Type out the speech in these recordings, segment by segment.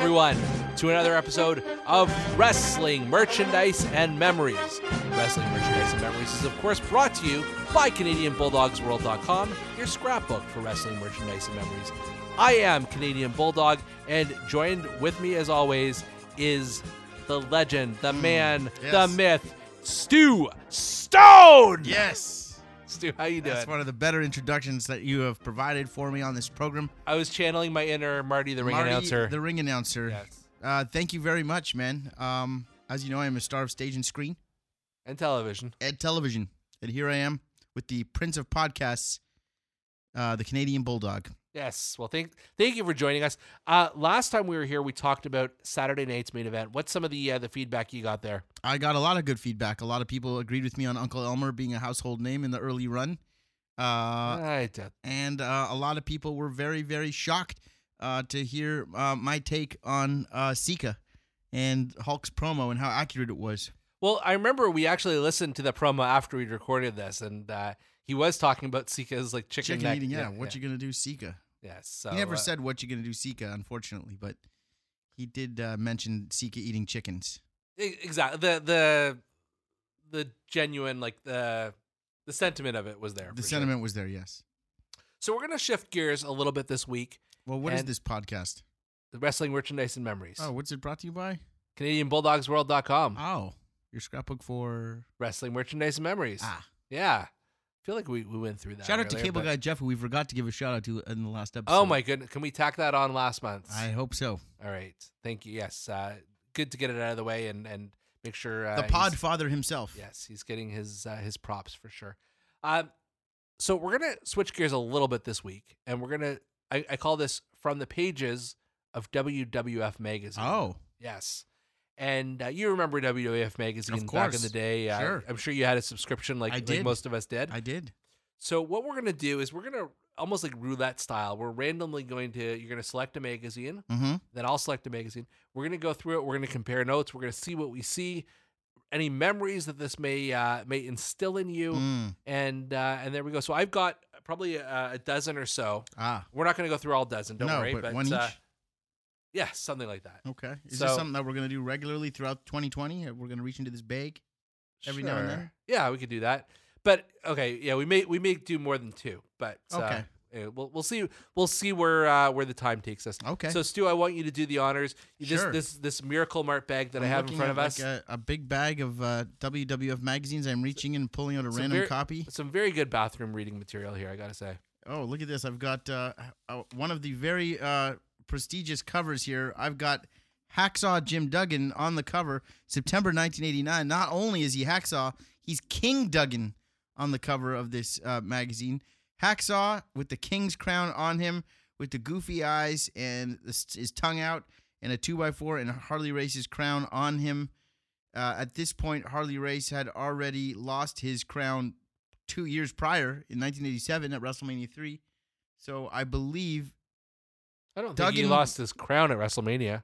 Everyone, to another episode of Wrestling Merchandise and Memories. Wrestling Merchandise and Memories is, of course, brought to you by CanadianBulldogsWorld.com, your scrapbook for wrestling merchandise and memories. I am Canadian Bulldog, and joined with me, as always, is the legend, the hmm. man, the yes. myth, Stu Stone. Yes. Stu, how you doing? That's one of the better introductions that you have provided for me on this program. I was channeling my inner Marty, the ring Marty, announcer. The ring announcer. Yes. Uh, thank you very much, man. Um, as you know, I am a star of stage and screen and television. and television. And here I am with the Prince of Podcasts, uh, the Canadian Bulldog. Yes. Well, thank thank you for joining us. Uh, last time we were here, we talked about Saturday night's main event. What's some of the uh, the feedback you got there? I got a lot of good feedback. A lot of people agreed with me on Uncle Elmer being a household name in the early run. Uh, d- and uh, a lot of people were very, very shocked uh, to hear uh, my take on uh, Sika and Hulk's promo and how accurate it was. Well, I remember we actually listened to the promo after we recorded this, and uh, he was talking about Sika's like chicken, Chicken neck. eating, yeah. What you gonna do, Sika? Yes. So, he never uh, said what you gonna do, Sika, unfortunately, but he did uh, mention Sika eating chickens. exactly the the the genuine like the the sentiment of it was there. The for sure. sentiment was there, yes. So we're gonna shift gears a little bit this week. Well, what is this podcast? The wrestling merchandise and memories. Oh, what's it brought to you by? CanadianBulldogsWorld.com. Oh, your scrapbook for Wrestling merchandise and memories. ah. Yeah. I feel like we, we went through that. Shout out to Cable but- Guy Jeff, who we forgot to give a shout out to in the last episode. Oh my goodness. Can we tack that on last month? I hope so. All right. Thank you. Yes. Uh, good to get it out of the way and, and make sure uh, the Pod Father himself. Yes, he's getting his uh, his props for sure. Um, so we're gonna switch gears a little bit this week, and we're gonna I, I call this from the pages of WWF magazine. Oh, yes. And uh, you remember WWF magazine back in the day? Uh, Sure. I'm sure you had a subscription like, I like most of us did. I did. So what we're gonna do is we're gonna almost like roulette style. We're randomly going to you're gonna select a magazine, Mm-hmm. then I'll select a magazine. We're gonna go through it. We're gonna compare notes. We're gonna see what we see, any memories that this may uh, may instill in you, Mm. and uh, and there we go. So I've got probably a, a dozen or so. Ah, We're not gonna go through all dozen. Don't no, worry, but, but one uh, each. Yeah, something like that. Okay. Is so- this something that we're gonna do regularly throughout 2020? We're gonna reach into this bag. Every now and then? Yeah, we could do that. But okay, yeah, we may we may do more than two, but uh, Okay. yeah, we'll we'll see we'll see where uh, where the time takes us. Okay. So Stu, I want you to do the honors. This Sure. this this Miracle Mart bag that I I'm have in front of us. like a, a big bag of uh, WWF magazines. I'm reaching in and pulling out a Some random very- copy. Some very good bathroom reading material here, I gotta say. Oh, look at this! I've got uh, uh, one of the very uh, prestigious covers here. I've got Hacksaw Jim Duggan on the cover, September 1989. Not only is he Hacksaw, he's King Duggan on the cover of this uh, magazine. Hacksaw with the king's crown on him, with the goofy eyes and his tongue out, and a two by four, and Harley Race's crown on him. Uh, at this point, Harley Race had already lost his crown two years prior in 1987 at WrestleMania 3. So I believe, I don't think he Duggan- lost his crown at WrestleMania.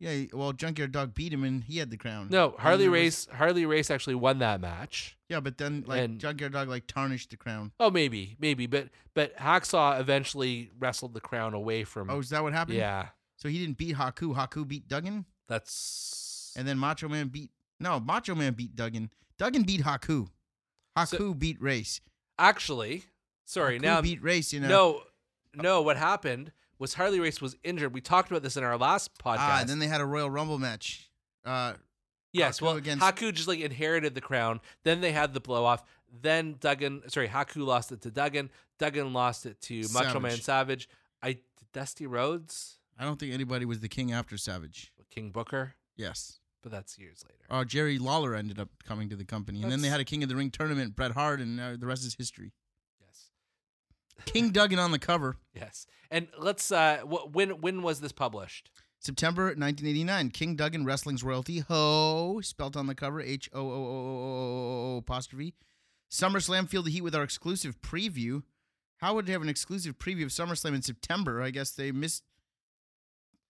yeah, well, Junkyard Dog beat him and he had the crown. No, Harley there was- Race Harley Race actually won that match. Yeah, but then like And- Junkyard Dog like tarnished the crown. Oh, maybe, maybe, but but Hacksaw eventually wrestled the crown away from. Oh, is that what happened? yeah, So he didn't beat Haku. Haku beat Duggan, that's and then Macho Man beat no Macho Man beat Duggan. Duggan beat Haku. Haku So- beat Race. actually. Sorry, Haku now beat Race You know. no, no. What happened was Harley Race was injured. We talked about this in our last podcast. ah. And then they had a Royal Rumble match. Uh, Yes, Haku well, against- Haku just like inherited the crown. Then they had the blow off. Then Duggan, sorry, Haku lost it to Duggan. Duggan lost it to Macho Man Savage. Savage. I Dusty Rhodes, I don't think anybody was the king after Savage. King Booker, Yes. but that's years later. Oh, Jerry Lawler ended up coming to the company, and then they had a King of the Ring tournament, Bret Hart, and uh, the rest is history. Yes, King Duggan on the cover, yes. And let's. uh wh- When when was this published? September 1989. King Duggan Wrestling's royalty, ho, spelt on the cover, H O O O O O O apostrophe. SummerSlam Feel the Heat with our exclusive preview. How would they have an exclusive preview of SummerSlam in September? I guess they missed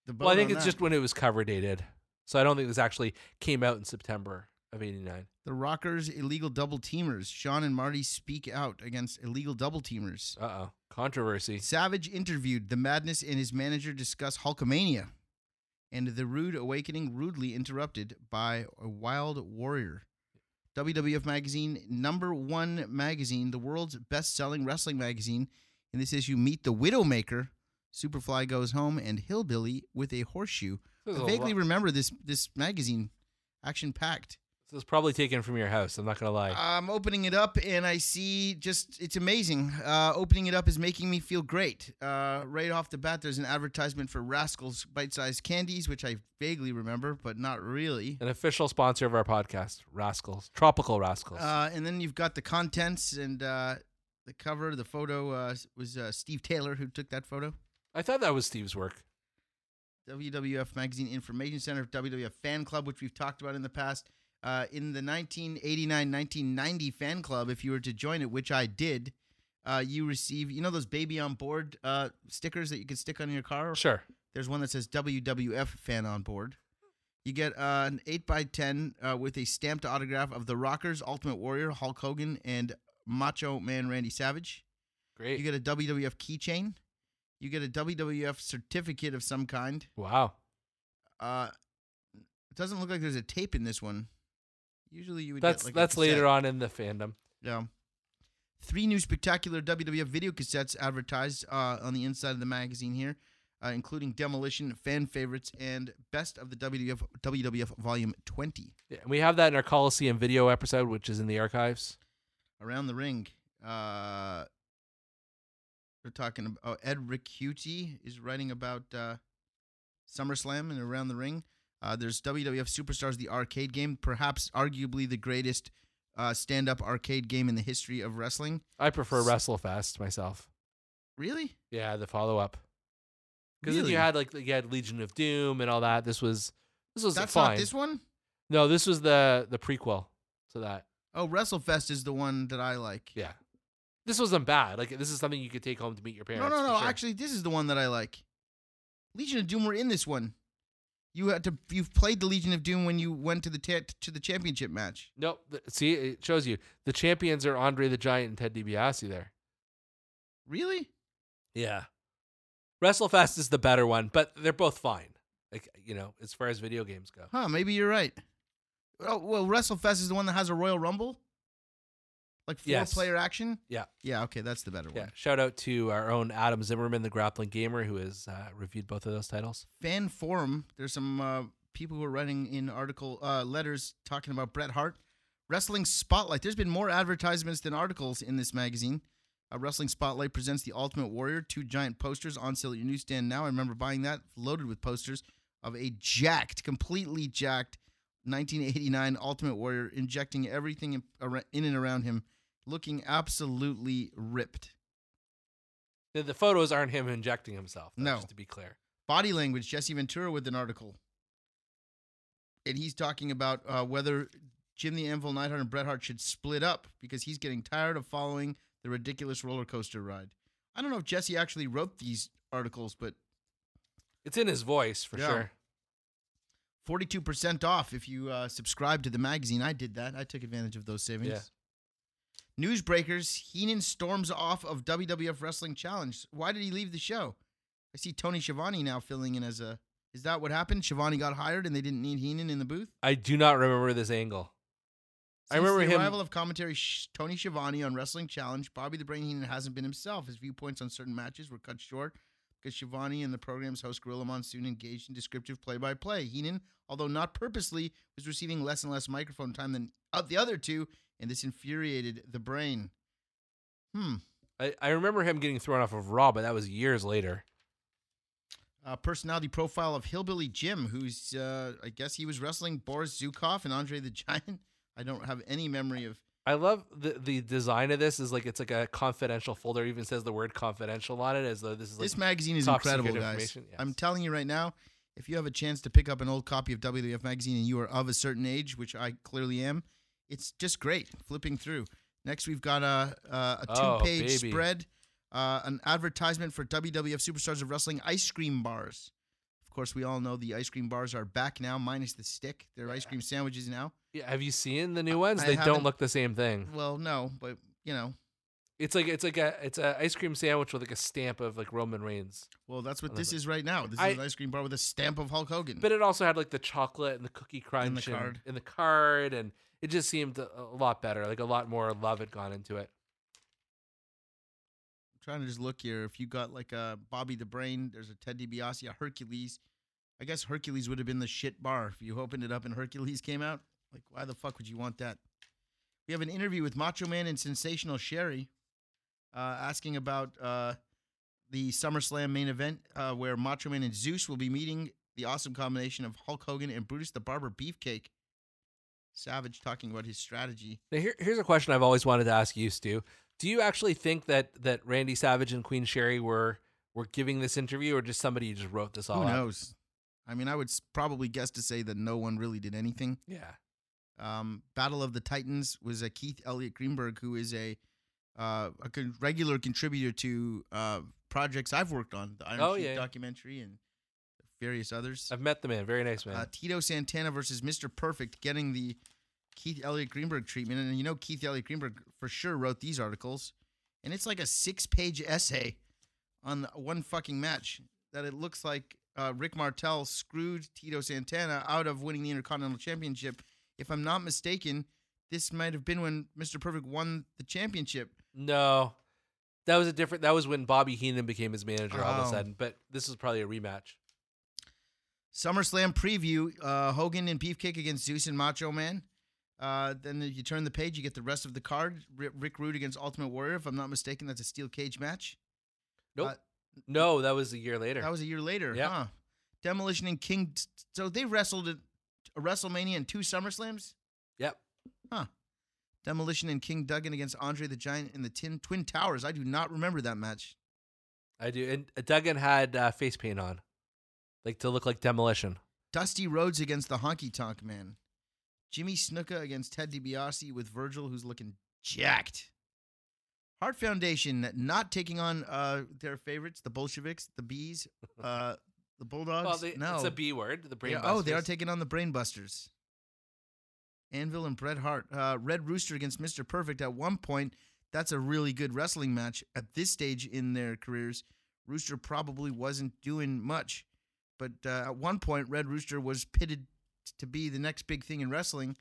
the boat. Well, I think on it's that. just when it was cover dated. So I don't think this actually came out in September of '89. the Rockers illegal double teamers. Shawn and Marty speak out against illegal double teamers. Uh oh, controversy. Savage interviewed. The Madness and his manager discuss Hulkamania. and the rude awakening rudely interrupted by a wild warrior. WWF Magazine, number one magazine, the world's best selling wrestling magazine. In this issue, meet the Widowmaker, Superfly Goes Home, and Hillbilly with a Horseshoe. I vaguely remember this this magazine, action packed. This is probably taken from your house. I'm not gonna lie. I'm opening it up and I see just it's amazing. Uh, opening it up is making me feel great. Uh, right off the bat, there's an advertisement for Rascals bite-sized candies, which I vaguely remember, but not really. An official sponsor of our podcast, Rascals, Tropical Rascals. Uh, and then you've got the contents and uh, the cover. The photo uh, was uh, Steve Taylor who took that photo. I thought that was Steve's work. WWF Magazine Information Center, WWF Fan Club, which we've talked about in the past. Uh, in the 1989-1990 fan club, if you were to join it, which I did, uh, you receive, you know, those baby on board uh, stickers that you could stick on your car. Sure. There's one that says WWF fan on board. You get uh, an 8x10 uh, with a stamped autograph of the Rockers, Ultimate Warrior, Hulk Hogan, and Macho Man Randy Savage. Great. You get a WWF keychain. You get a WWF certificate of some kind. wow. Uh, it doesn't look like there's a tape in this one. Usually you would. That's get like that's later on in the fandom. Yeah. Three new spectacular WWF video cassettes advertised uh, on the inside of the magazine here, uh, including Demolition, fan favorites, and best of the WWF WWF Volume 20. Yeah, and we have that in our Coliseum video episode, which is in the archives. Around the ring, uh, we're talking about oh, Ed Ricciuti is writing about uh, SummerSlam and Around the Ring. Uh, there's WWF Superstars, the arcade game, perhaps arguably the greatest uh, stand-up arcade game in the history of wrestling. I prefer WrestleFest myself. Really? Yeah, the follow up. Because then Really? you had like you had Legion of Doom and all that. This was this was That's fine. not this one. No, this was the the prequel to that. Oh, WrestleFest is the one that I like. Yeah, this wasn't bad. Like this is something you could take home to meet your parents. no, no, no. sure. Actually, this is the one that I like. Legion of Doom were in this one. You had to. You've played the Legion of Doom when you went to the ta- to the championship match. no. th- See, it shows you the champions are Andre the Giant and Ted DiBiase there. Really? Yeah, WrestleFest is the better one, but they're both fine. Like you know, as far as video games go. Huh? Maybe you're right. Oh well, WrestleFest is the one that has a Royal Rumble. Like four Yes. player action. Yeah. Yeah. Okay, that's the better Yeah, one. shout out to our own Adam Zimmerman, the grappling gamer, who has uh, reviewed both of those titles. Fan forum. There's some uh, people who are writing in article uh, letters talking about Bret Hart. Wrestling Spotlight. There's been more advertisements than articles in this magazine. Uh, Wrestling Spotlight presents the Ultimate Warrior. Two giant posters on sale at your newsstand now. I remember buying that, loaded with posters of a jacked, completely jacked 1989 Ultimate Warrior, injecting everything in, in and around him, looking absolutely ripped. The, the photos aren't him injecting himself. though, No. just to be clear. Body language, Jesse Ventura with an article. And he's talking about uh, whether Jim the Anvil Neidhart and Bret Hart should split up because he's getting tired of following the ridiculous roller coaster ride. I don't know if Jesse actually wrote these articles, but It's in his voice for Yeah. sure. 42% off if you uh, subscribe to the magazine. I did that. I took advantage of those savings. Yeah. Newsbreakers, Heenan storms off of WWF Wrestling Challenge. Why did he leave the show? I see Tony Schiavone now filling in as a. Is that what happened? Schiavone got hired and they didn't need Heenan in the booth? I do not remember this angle. I remember the him- arrival of commentary Sh- Tony Schiavone on Wrestling Challenge, Bobby the Brain Heenan hasn't been himself. His viewpoints on certain matches were cut short because Schiavone and the program's host Gorilla Monsoon engaged in descriptive play-by-play. Heenan, although not purposely, was receiving less and less microphone time than uh, the other two, and this infuriated the Brain. Hmm. I, I remember him getting thrown off of Raw, but that was years later. Uh, personality profile of Hillbilly Jim, who's uh, I guess he was wrestling Boris Zhukov and Andre the Giant. I don't have any memory of I love the the design of this is like it's like a confidential folder. It even says the word confidential on it as though this is like this magazine is incredible, guys. information, I'm telling you right now, if you have a chance to pick up an old copy of WWF magazine and you are of a certain age, which I clearly am, it's just great flipping through. Next, we've got a a, a Oh, two-page baby. spread, uh, an advertisement for WWF Superstars of Wrestling ice cream bars. Of course, we all know the ice cream bars are back now, minus the stick. They're ice cream sandwiches now. Yeah, have you seen the new ones? I they haven't- don't look the same thing. Well, no, but you know, It's like it's like a it's a ice cream sandwich with like a stamp of like Roman Reigns. Well, that's what this is right now. This I- is an ice cream bar with a stamp of Hulk Hogan. But it also had like the chocolate and the cookie crunch and- card. in the card, and it just seemed a, lot better. Like a lot more love had gone into it. I'm trying to just look here. If you got like a Bobby the Brain, there's a Ted DiBiase, a Hercules. I guess Hercules would have been the shit bar if you opened it up and Hercules came out. Like, why the fuck would you want that? We have an interview with Macho Man and Sensational Sherri, uh, asking about uh, the SummerSlam main event uh, where Macho Man and Zeus will be meeting the awesome combination of Hulk Hogan and Brutus the Barber Beefcake. Savage talking about his strategy. Now here, here's a question I've always wanted to ask you, Stu. Do you actually think that that Randy Savage and Queen Sherri were were giving this interview, or just somebody just wrote this all Who knows? I mean, I would probably guess to say that no one really did anything. Yeah. Um, Battle of the Titans was a Keith Elliott Greenberg, who is a uh, a con- regular contributor to uh, projects I've worked on, the Iron Oh, Sheik yeah. documentary and various others. I've met the man. Very nice man. Uh, Tito Santana versus Mr. Perfect, getting the Keith Elliott Greenberg treatment, and you know Keith Elliott Greenberg for sure wrote these articles, and it's like a six-page essay on one fucking match that it looks like uh, Rick Martel screwed Tito Santana out of winning the Intercontinental Championship. If I'm not mistaken, this might have been when Mr. Perfect won the championship. no, that was a different. That was when Bobby Heenan became his manager all of Oh. a sudden. But this is probably a rematch. SummerSlam preview: uh, Hogan and Beefcake against Zeus and Macho Man. Uh, then you turn the page, you get the rest of the card. R- Rick Rude against Ultimate Warrior. If I'm not mistaken, that's a steel cage match. Nope. Uh, no, that was a year later. That was a year later, Yeah. huh? Demolition and King. So they wrestled at a WrestleMania and two SummerSlams. yep. Huh. Demolition and King Duggan against Andre the Giant in the tin, Twin Towers. I do not remember that match. I do. And Duggan had uh, face paint on, like to look like demolition. Dusty Rhodes against the Honky Tonk Man. Jimmy Snuka against Ted DiBiase with Virgil, who's looking jacked. Heart Foundation not taking on uh, their favorites, the Bolsheviks, the Bees, uh, the Bulldogs. Well, they, no. it's a B word. The brain. Yeah, oh, they are taking on the Brainbusters. Anvil and Bret Hart. Uh, Red Rooster against Mr. Perfect. At one point, that's a really good wrestling match. At this stage in their careers, Rooster probably wasn't doing much. But uh, at one point, Red Rooster was pitted to be the next big thing in wrestling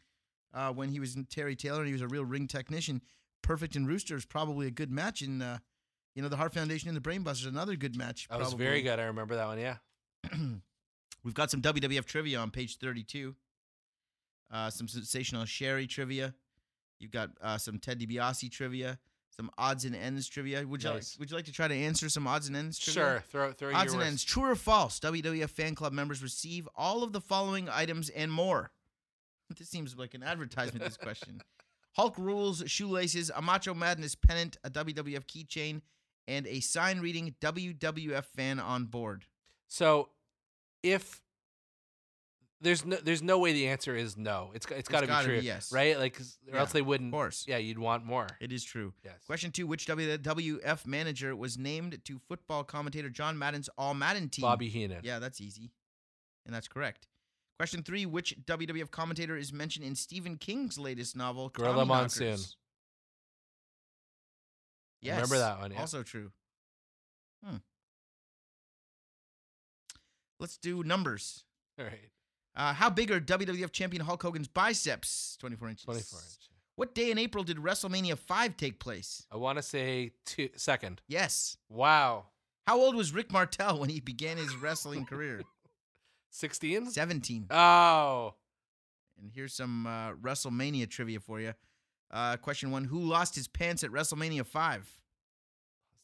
uh, when he was in Terry Taylor and he was a real ring technician. Perfect and Rooster is probably a good match. in uh, you know, the Heart Foundation and the Brainbusters, another good match. That was very good. I remember that one. Yeah. We've got some WWF trivia on page 32. Uh, some sensational Sherri trivia. You've got uh, some Ted DiBiase trivia. Some odds and ends trivia. Would you Nice. like, Would you like to try to answer some odds and ends? Trivia? Sure. Throw throw Odds and worst. ends. True or false? WWF fan club members receive all of the following items and more. This seems like an advertisement. This question. Hulk rules shoelaces, a Macho Madness pennant, a WWF keychain, and a sign reading WWF fan on board. So, if there's no there's no way the answer is no, it's it's got to be true, be yes. right? Like or Yeah, else they wouldn't. Of course. Yeah, you'd want more. It is true. Yes. Question two: Which WWF manager was named to football commentator John Madden's All Madden team? Bobby Heenan. Yeah, that's easy, and that's correct. Question three: Which WWF commentator is mentioned in Stephen King's latest novel, Gorilla? Monsoon. Yes, Remember that one, yeah. Also true. Hmm. Let's do numbers. All right. Uh, how big are WWF champion Hulk Hogan's biceps? Twenty-four inches. 24 inches. What day in April did WrestleMania five take place? I want to say two second. Yes. Wow. How old was Rick Martel when he began his wrestling career? 16? 17. Oh. And here's some uh, WrestleMania trivia for you. Uh, question one Who lost his pants at WrestleMania 5?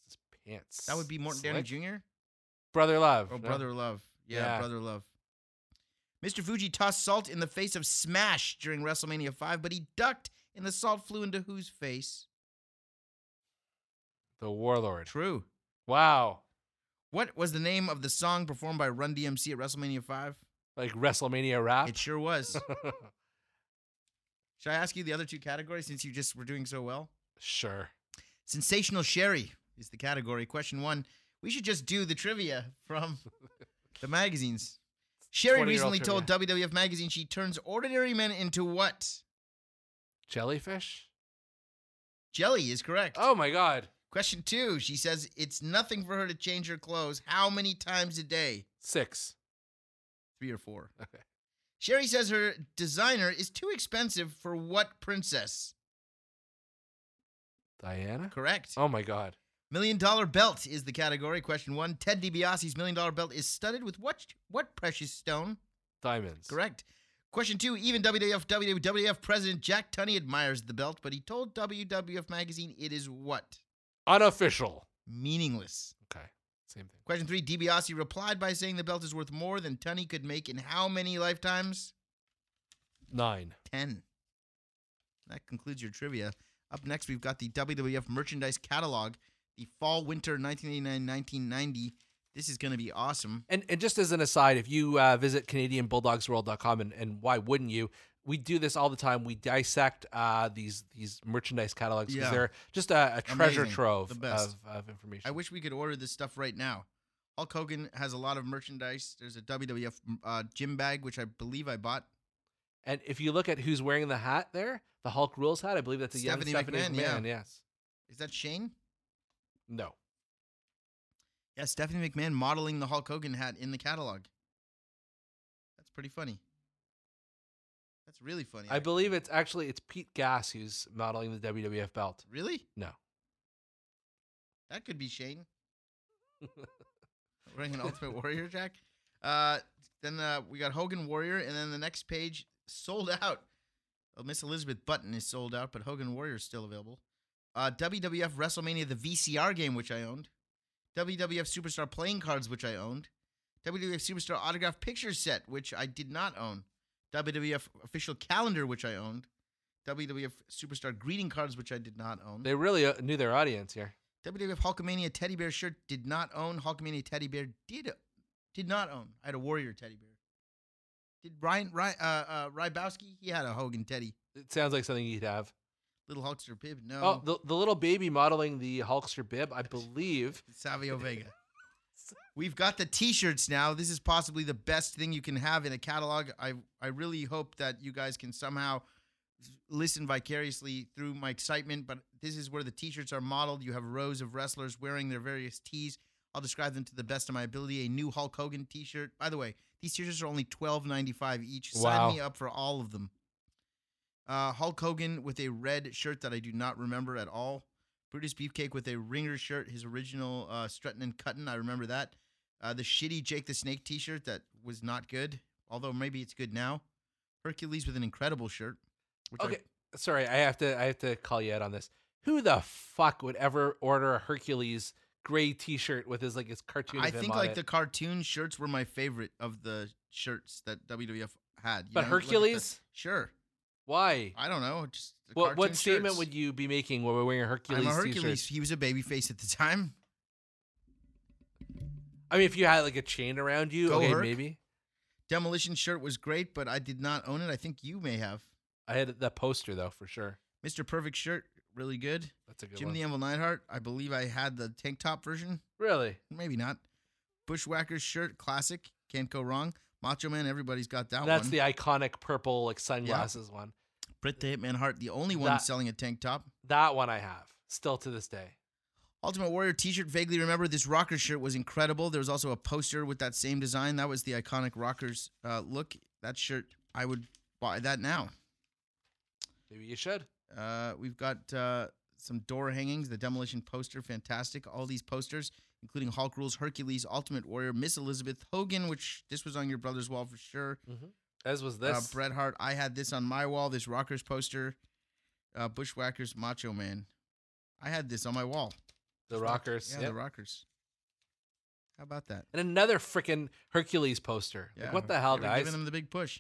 His pants. That would be Morton Downey Slick? Jr. Brother Love. Oh, no? Brother Love. Yeah, Yeah. Brother Love. Mr. Fuji tossed salt in the face of Smash during WrestleMania 5, but he ducked and the salt flew into whose face? The Warlord. True. Wow. What was the name of the song performed by Run DMC at WrestleMania 5? Like WrestleMania rap. It sure was. Should I ask you the other two categories since you just were doing so well? sure. Sensational Sherri is the category. Question one. We should just do the trivia from the magazines. Sherri recently told WWF Magazine she turns ordinary men into what? Jellyfish? Jelly is correct. Oh my god. Question two. She says it's nothing for her to change her clothes. How many times a day? Six. Three or four. Okay. Sherri says her designer is too expensive for what princess? Diana? Correct. Oh my god. Million dollar belt is the category. Question one. Ted DiBiase's million dollar belt is studded with what what precious stone? Diamonds. Correct. Question two. Even WWF WWF President Jack Tunney admires the belt, but he told WWF magazine it is what? Unofficial. Meaningless. Okay. Same thing. Question three. DiBiase replied by saying the belt is worth more than Tunney could make in how many lifetimes? Nine. 10. That concludes your trivia. Up next, we've got the WWF merchandise catalog, the fall winter 1989 1990. This is going to be awesome. And and just as an aside, if you uh, visit CanadianBulldogsWorld.com and, and why wouldn't you? We do this all the time. We dissect uh, these these merchandise catalogs because Yeah. they're just a, a treasure Amazing. trove of, of information. I wish we could order this stuff right now. Hulk Hogan has a lot of merchandise. There's a WWF uh, gym bag, which I believe I bought. and if you look at who's wearing the hat there, the Hulk Rules hat, I believe that's a young Stephanie Stephanie McMahon, yeah. Yes. Is that Shane? No. Yeah, Stephanie McMahon modeling the Hulk Hogan hat in the catalog. That's pretty funny. That's really funny. I actually. believe it's actually it's Pete Gas who's modeling the WWF belt. Really? No. That could be Shane. Wearing an Ultimate Warrior Jack. Uh, then uh, we got Hogan Warrior, and then the next page sold out. Oh, Miss Elizabeth Button is sold out, but Hogan Warrior is still available. Uh, WWF WrestleMania, the VCR game, which I owned. WWF Superstar playing cards, which I owned. WWF Superstar autograph picture set, which I did not own. WWF official calendar, which I owned. WWF Superstar greeting cards, which I did not own. They really uh, knew their audience here. WWF Hulkamania teddy bear shirt did not own. Hulkamania teddy bear did did not own. I had a Warrior teddy bear. Did Ryan Ryan uh, uh Rybowski? He had a Hogan teddy. It sounds like something he'd have. Little Hulkster bib. No. Oh, the, the little baby modeling the Hulkster bib, I believe. Savio Vega. We've got the T-shirts now. This is possibly the best thing you can have in a catalog. I I really hope that you guys can somehow listen vicariously through my excitement. But this is where the T-shirts are modeled. You have rows of wrestlers wearing their various tees. I'll describe them to the best of my ability. A new Hulk Hogan T-shirt. By the way, these T-shirts are only twelve ninety five each. Wow. Sign me up for all of them. Uh, Hulk Hogan with a red shirt that I do not remember at all. Brutus Beefcake with a ringer shirt, his original uh, strutting and cutting. I remember that. Uh, the shitty Jake the Snake T-shirt that was not good, although maybe it's good now. Hercules with an incredible shirt. Which I- Okay, sorry, I have to I have to call you out on this. Who the fuck would ever order a Hercules gray T-shirt with his like his cartoon? I, think like it? the cartoon shirts were my favorite of the shirts that WWF had. you But know? At the- Hercules? sure. Why? I don't know. Just What what statement shirts. would you be making when we're wearing a Hercules I'm a Hercules. T-shirt? He was a baby face at the time. I mean, if you had like a chain around you, Go okay, Herc. maybe. Demolition shirt was great, but I did not own it. I think you may have. I had that poster though for sure. Mr. Perfect shirt, really good. That's a good Jim one. the Anvil Neidhart, I believe I had the tank top version. really? Maybe not. Bushwhackers shirt, classic. Can't go wrong. Macho Man, everybody's got that That's one. the iconic purple like sunglasses one. Bret the Hitman Hart, the only one That- selling a tank top. That one I have still to this day. Ultimate Warrior t-shirt, vaguely remember this Rockers shirt was incredible. There was also a poster with that same design. That was the iconic Rockers uh, look. That shirt, I would buy that now. Maybe you should. Uh, we've got uh, some door hangings, the demolition poster, fantastic. All these posters, including Hulk Rules, Hercules, Ultimate Warrior, Miss Elizabeth, Hogan, which this was on your brother's wall for sure. As was Uh, this. Bret Hart, I had this on my wall, this Rockers poster. Uh, Bushwhackers, Macho Man. I had this on my wall. the Rockers. Yeah, yep. the Rockers. How about that? and another freaking Hercules poster. Like, what the hell, guys? Giving them the big push.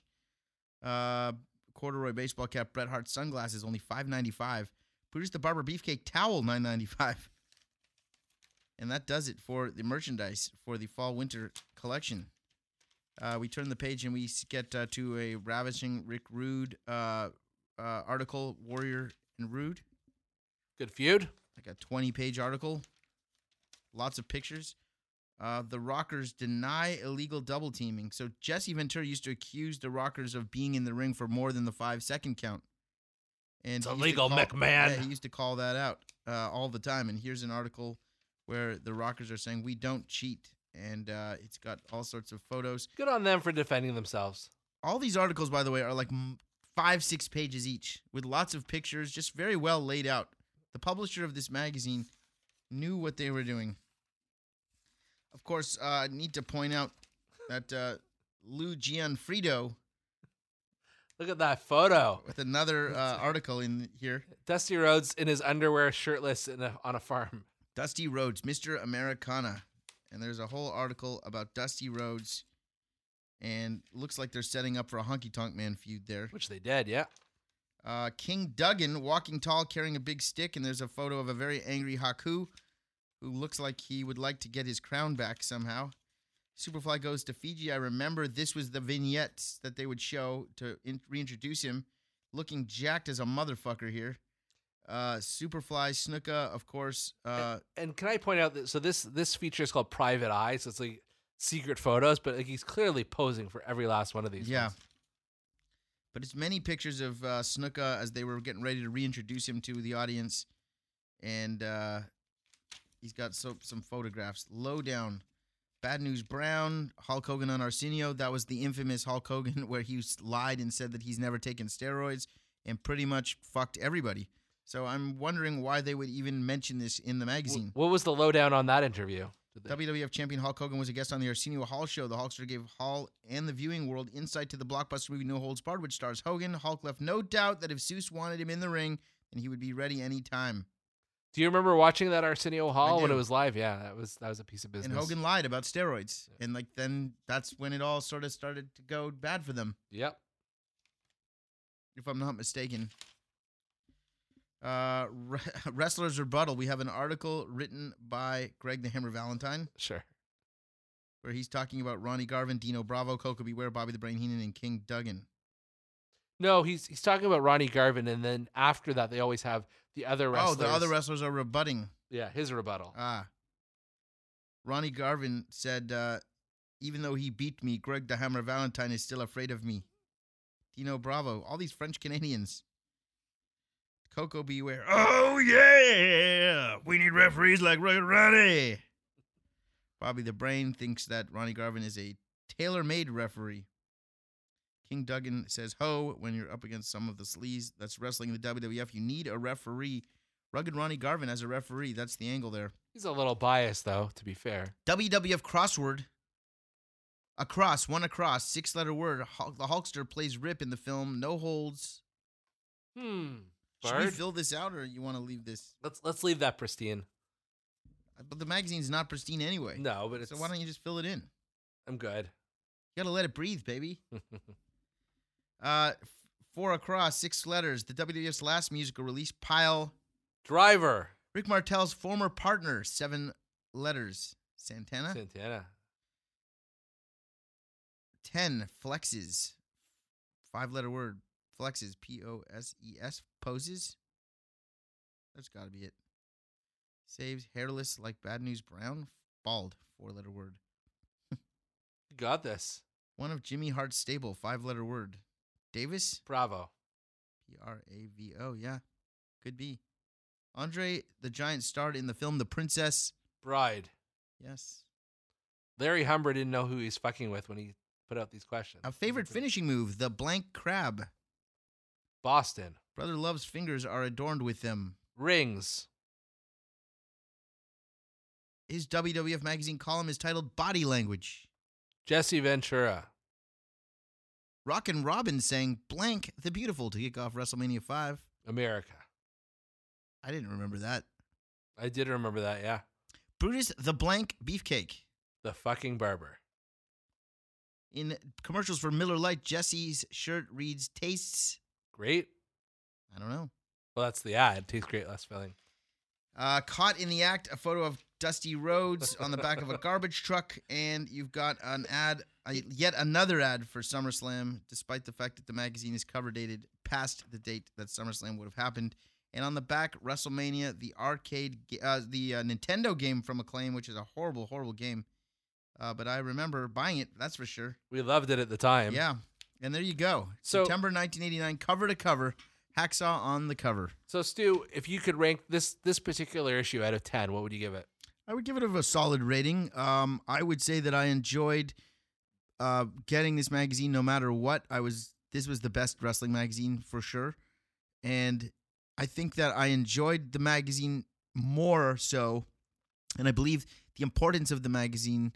Uh, corduroy baseball cap, Bret Hart sunglasses, only five ninety five. Brutus the Barber Beefcake towel, nine ninety five. And that does it for the merchandise for the fall winter collection. Uh, we turn the page and we get uh, to a ravishing Rick Rude uh, uh, article, Warrior and Rude, Good feud. like a twenty page article. Lots of pictures. Uh, the Rockers deny illegal double teaming. So Jesse Ventura used to accuse the Rockers of being in the ring for more than the five second count. And It's illegal, call- McMahon. Yeah, he used to call that out uh, all the time. And here's an article where the Rockers are saying we don't cheat, and uh, it's got all sorts of photos. Good on them for defending themselves. All these articles, by the way, are like five, six pages each with lots of pictures, just very well laid out. The publisher of this magazine knew what they were doing. Of course, uh, I need to point out that uh, Lou Gianfrido Look at that photo. with another uh, article in here. Dusty Rhodes in his underwear, shirtless, in a, on a farm. Dusty Rhodes, Mr. Americana. And there's a whole article about Dusty Rhodes. And looks like they're setting up for a honky tonk man feud there. Which they did, yeah. Uh, King Duggan walking tall, carrying a big stick, and there's a photo of a very angry Haku who looks like he would like to get his crown back somehow. Superfly goes to Fiji. I remember this was the vignettes that they would show to in- reintroduce him, looking jacked as a motherfucker here. Uh, Superfly, Snuka, of course. Uh, And can I point out that so this this feature is called Private Eye, so it's like secret photos, but like he's clearly posing for every last one of these. Yeah. ones. But it's many pictures of uh, Snuka as they were getting ready to reintroduce him to the audience, and uh, he's got so, some photographs. Lowdown, Bad News Brown, Hulk Hogan on Arsenio. That was the infamous Hulk Hogan where he lied and said that he's never taken steroids and pretty much fucked everybody. So I'm wondering why they would even mention this in the magazine. What was the lowdown on that interview? WWF champion Hulk Hogan was a guest on the Arsenio Hall show. The Hulkster gave Hall and the viewing world insight to the blockbuster movie No Holds Barred, which stars Hogan. Hulk left no doubt that if Zeus wanted him in the ring, then he would be ready anytime. Do you remember watching that Arsenio Hall when it was live? Yeah, that was that was a piece of business. And Hogan lied about steroids, and like then that's when it all sort of started to go bad for them, Yep. if I'm not mistaken. Uh, re- wrestlers rebuttal. We have an article written by Greg the Hammer Valentine. Sure. where he's talking about Ronnie Garvin, Dino Bravo, Koko B. Ware, Bobby the Brain Heenan, and King Duggan. No, he's he's talking about Ronnie Garvin, and then after that, they always have the other wrestlers. Oh, the other wrestlers are rebutting. Yeah, his rebuttal. Ah. Ronnie Garvin said, uh, even though he beat me, Greg the Hammer Valentine is still afraid of me. Dino Bravo, all these French Canadians. Koko B. Ware. Oh, yeah. We need referees like Rugged Ronnie. Bobby the Brain thinks that Ronnie Garvin is a tailor made referee. King Duggan says, Ho, when you're up against some of the sleaze that's wrestling in the WWF, you need a referee. Rugged Ronnie Garvin as a referee. That's the angle there. He's a little biased, though. To be fair. WWF crossword. Across, one across, six letter word. Hulk, the Hulkster plays Rip in the film. No holds. Hmm. Should we fill this out or you want to leave this? Let's let's leave that pristine. But the magazine's not pristine anyway. No, but it's. So why don't you just fill it in? I'm good. You gotta let it breathe, baby. Uh, four across, six letters. The WWF's last musical release, Pile. Driver. Rick Martel's former partner, seven letters. Santana. Santana. Ten flexes, five letter word. Flexes, P O S E S. Poses. That's got to be it. Saves hairless like Bad News Brown. Bald, four letter word. Got this. One of Jimmy Hart's stable, five letter word. Davis. Bravo. P R A V O. Yeah, could be. Andre the Giant starred in the film The Princess. Bride. Yes. Larry Humber didn't know who he's fucking with when he put out these questions. A favorite finishing move, the blank crab. Boston. Brother Love's fingers are adorned with them. Rings. His WWF magazine column is titled Body Language. Jesse Ventura. Rockin' Robin sang blank the beautiful to kick off WrestleMania 5. America. I didn't remember that. I did remember that, yeah. Brutus the blank beefcake. The fucking barber. In commercials for Miller Lite, Jesse's shirt reads tastes. Great. I don't know. Well, that's the ad. Tastes great, less filling. Uh, caught in the act, a photo of Dusty Rhodes on the back of a garbage truck, and you've got an ad, uh, yet another ad for SummerSlam, despite the fact that the magazine is cover dated past the date that SummerSlam would have happened. And on the back, WrestleMania, the arcade, uh, the uh, Nintendo game from Acclaim, which is a horrible, horrible game. Uh, but I remember buying it, that's for sure. We loved it at the time. Yeah. And there you go. So- September 1989, cover to cover. Hacksaw on the cover. So Stu, if you could rank this this particular issue out of ten, what would you give it? I would give it of a solid rating. Um, I would say that I enjoyed uh, getting this magazine no matter what. I was this was the best wrestling magazine for sure, and I think that I enjoyed the magazine more so, and I believe the importance of the magazine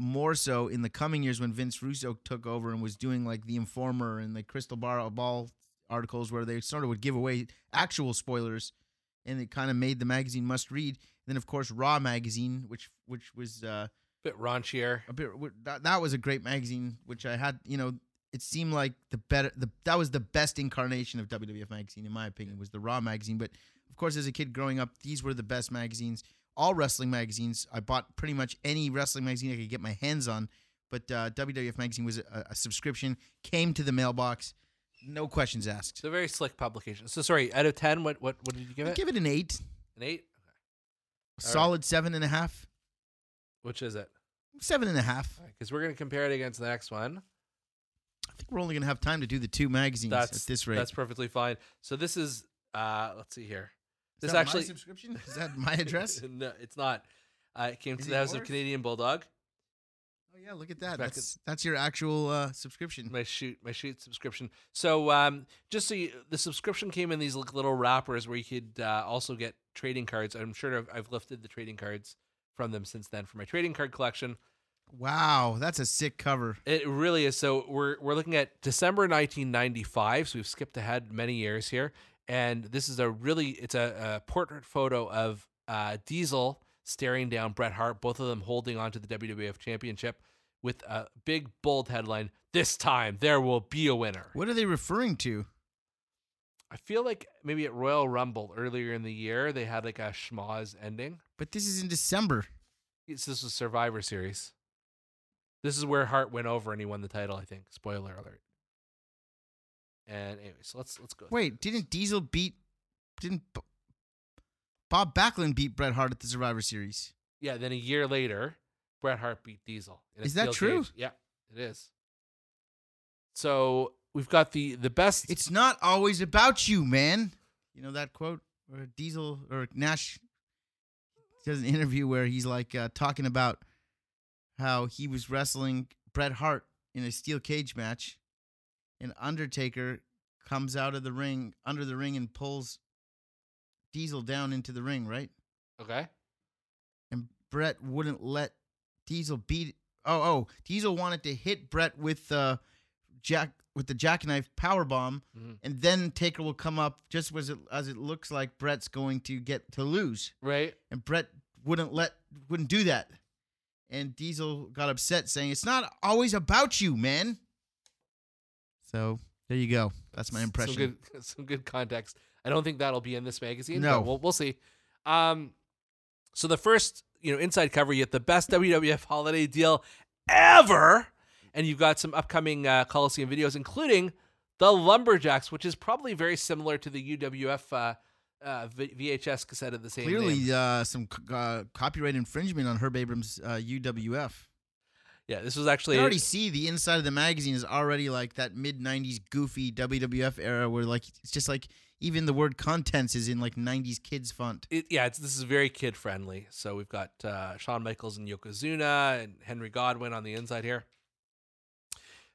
more so in the coming years when Vince Russo took over and was doing like the Informer and the Crystal Bar- Ball articles where they sort of would give away actual spoilers, and it kind of made the magazine must read. And then of course Raw magazine, which which was uh, bit raunchier. a bit that, that was a great magazine, which I had. You know, it seemed like the better the that was the best incarnation of WWF magazine in my opinion was the Raw magazine. But of course, as a kid growing up, these were the best magazines. All wrestling magazines. I bought pretty much any wrestling magazine I could get my hands on. But uh, WWF magazine was a, a subscription. Came to the mailbox, no questions asked. It's a very slick publication. So sorry, out of ten, what what what did you give I it? give it an eight, An eight. All solid seven and a half, Which is it? seven and a half. Because we're gonna compare it against the next one. I think we're only gonna have time to do the two magazines That's at this rate. That's perfectly fine. So this is uh let's see here. Is This that my actually subscription. Is that my address? no, it's not. Uh, it came Is to the House of? Canadian Bulldog. Oh yeah, look at that. Back That's that's your actual uh, subscription. My shoot, my shoot subscription. So um, just so you, the subscription came in these little wrappers where you could uh, also get trading cards. I'm sure I've, I've lifted the trading cards from them since then for my trading card collection. Wow, that's a sick cover. It really is. So we're we're looking at December 1995. So we've skipped ahead many years here, and this is a really it's a, a portrait photo of uh, Diesel staring down Bret Hart, both of them holding on to the WWF Championship, with a big bold headline: "This time there will be a winner." What are they referring to? I feel like maybe at Royal Rumble earlier in the year they had like a schmoz ending. But this is in December. It's, this was Survivor Series. This is where Hart went over and he won the title. I think. Spoiler alert. And anyway, so let's let's go. Wait, didn't Diesel beat? Didn't Bob Backlund beat Bret Hart at the Survivor Series? Yeah. Then a year later, Bret Hart beat Diesel. Is that true? cage. Yeah, it is. So we've got the the best. It's not always about you, man. You know that quote where Diesel or Nash does an interview where he's like uh, talking about how he was wrestling Bret Hart in a steel cage match, and Undertaker comes out of the ring under the ring and pulls Diesel down into the ring, right? okay. And Bret wouldn't let Diesel beat. Oh, oh, Diesel wanted to hit Bret with uh, Jack with the jackknife power bomb, Mhm. and then Taker will come up just as it as it looks like Bret's going to get to lose, Right. and Bret wouldn't let wouldn't do that, and Diesel got upset, saying, "It's not always about you, man." So there you go. That's my impression. Some good, some good context. I don't think that'll be in this magazine. No. but we'll we'll see. Um, so the first, you know, inside cover, you get the best WWF holiday deal ever, and you've got some upcoming uh, Coliseum videos, including the Lumberjacks, which is probably very similar to the UWF uh, uh, v- VHS cassette of the same. Clearly, uh, some c- uh, copyright infringement on Herb Abrams' uh, UWF. Yeah, this was You actually can already see the inside of the magazine is already like that mid '90s goofy WWF era, where like it's just like even the word contents is in like '90s kids font. it, yeah, it's, this is very kid friendly. So we've got uh, Shawn Michaels and Yokozuna and Henry Godwinn on the inside here.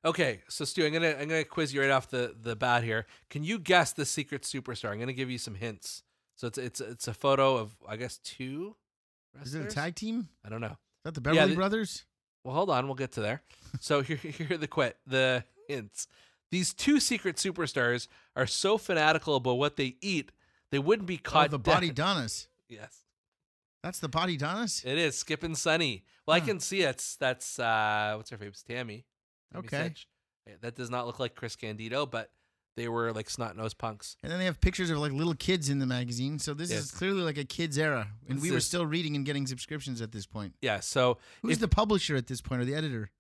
Okay, so Stu, I'm gonna I'm gonna quiz you right off the the bat here. Can you guess the secret superstar? I'm gonna give you some hints. So it's it's it's a photo of I guess two. Is it a tag team? I don't know. Is that the Beverly the- Brothers? Well, hold on, we'll get to there. So here here are the quit the hints. These two secret superstars are so fanatical about what they eat, they wouldn't be caught. Oh, the dead. Body Donnas. Yes. That's the Body Donnas. It is Skip and Sunny. Well, I can see it's that's uh what's her face Tammy. Tammy Okay. Sitch. That does not look like Chris Candido, but they were like snot nosed punks. And then they have pictures of like little kids in the magazine. So this Yes. is clearly like a kids era, and we were still reading and getting subscriptions at this point. Yeah. So Who's If- the publisher at this point, or the editor?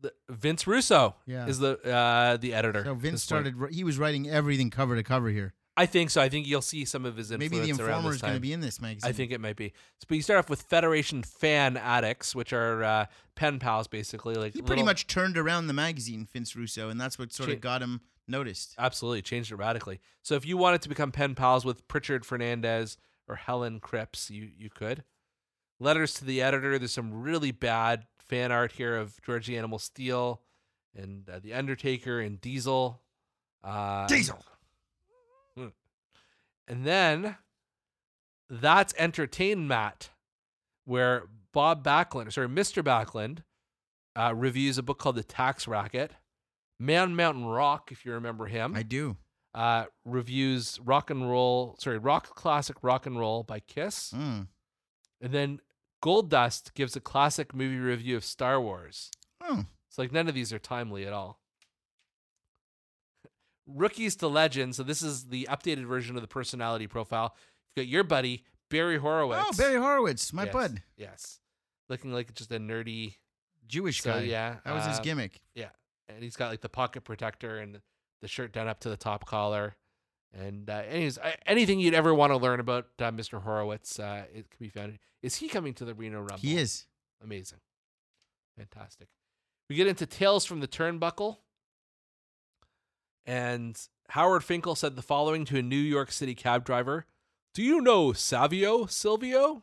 the, Vince Russo Yeah. is the uh the editor. So at Vince this point. started. He was writing everything cover to cover here. I think so. I think you'll see some of his influence Maybe the around Informer this is going to time. be in this magazine. I think it might be. So, but you start off with Federation Fan Addicts, which are uh, pen pals, basically. Like He pretty little- much turned around the magazine, Vince Russo, and that's what sort Cha- of got him noticed. Absolutely, changed it radically. So if you wanted to become pen pals with Pritchard Fernandez or Helen Cripps, you you could. Letters to the editor. There's some really bad fan art here of George the Animal Steele and uh, the Undertaker and Diesel. Uh, Diesel. Hmm. And then that's Entertain Matt, where Bob Backlund, sorry, Mr. Backlund, uh, reviews a book called The Tax Racket. Man Mountain Rock, if you remember him, I do. uh, reviews rock and roll, sorry, rock classic rock and roll by Kiss. Mm. And then Goldust gives a classic movie review of Star Wars. Oh, It's like none of these are timely at all. Rookies to Legends. So this is the updated version of the personality profile. You've got your buddy Barry Horowitz. oh, Barry Horowitz, my Yes, bud, Yes, looking like just a nerdy. Jewish So guy. yeah, that was his gimmick. gimmick. And he's got like the pocket protector and the shirt down up to the top collar. And uh, anyways, anything you'd ever want to learn about uh, Mr. Horowitz, uh, it can be found. Is he coming to the Reno Rumble? He is. Amazing. Fantastic. We get into Tales from the Turnbuckle. And Howard Finkel said the following to a New York City cab driver Do you know Savio Silvio?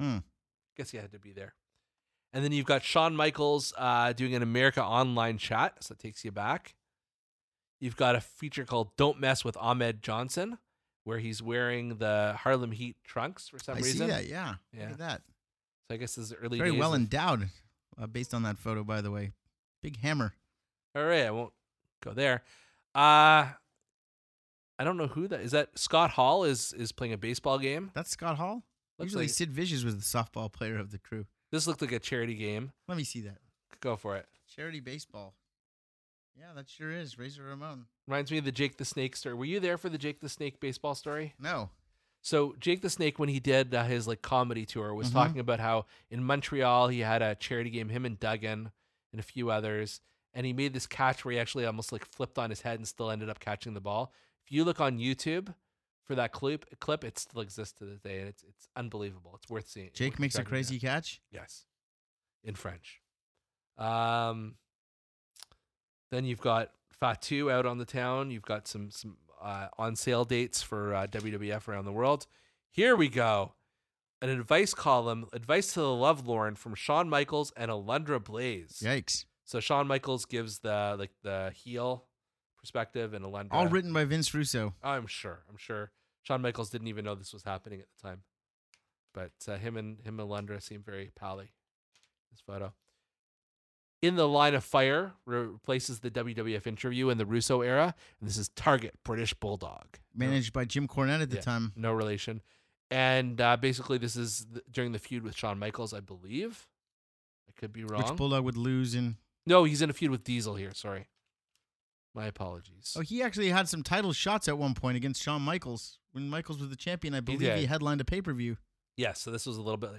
Hmm. Guess he had to be there. And then you've got Shawn Michaels uh, doing an America Online chat. So that takes you back. You've got a feature called Don't Mess with Ahmed Johnson, where he's wearing the Harlem Heat trunks for some I reason. see that. Yeah. Yeah. Look at that. So I guess this is early Very well endowed, uh, based on that photo, by the way. Big hammer. All right, I won't go there. Uh I don't know who that is. That Scott Hall is is playing a baseball game. That's Scott Hall. Looks Usually like- Sid Vicious was the softball player of the crew. This looked like a charity game. Let me see that. Go for it. Charity baseball. Yeah, that sure is. Razor Ramon. Reminds me of the Jake the Snake story. Were you there for the Jake the Snake baseball story? No. So Jake the Snake, when he did uh, his like comedy tour, was Mhm. talking about how in Montreal he had a charity game, him and Duggan and a few others, and he made this catch where he actually almost like flipped on his head and still ended up catching the ball. If you look on YouTube for that clip, clip it still exists to this day, and it's it's unbelievable. It's worth seeing. Jake worth makes a down. crazy catch. Yes, in French. Um, then you've got Fatu out on the town. You've got some some uh, on sale dates for uh, WWF around the world. Here we go. An advice column, advice to the lovelorn from Shawn Michaels and Alundra Blaze. Yikes. So Shawn Michaels gives the like the heel perspective, and a Alundra. All written by Vince Russo. I'm sure. I'm sure. Shawn Michaels didn't even know this was happening at the time, but uh, him and him and Lundra seem very pally. This photo. In the Line of Fire replaces the WWF interview in the Russo era, and this is Target British Bulldog. Managed by Jim Cornette at the Yeah. time. no relation. And uh, basically, this is th- during the feud with Shawn Michaels, I believe. I could be wrong. Which Bulldog would lose in. no, he's in a feud with Diesel here. Sorry. My apologies. Oh, he actually had some title shots at one point against Shawn Michaels. When Michaels was the champion, I believe he, did. headlined a pay per view. Yes, so this was a little bit.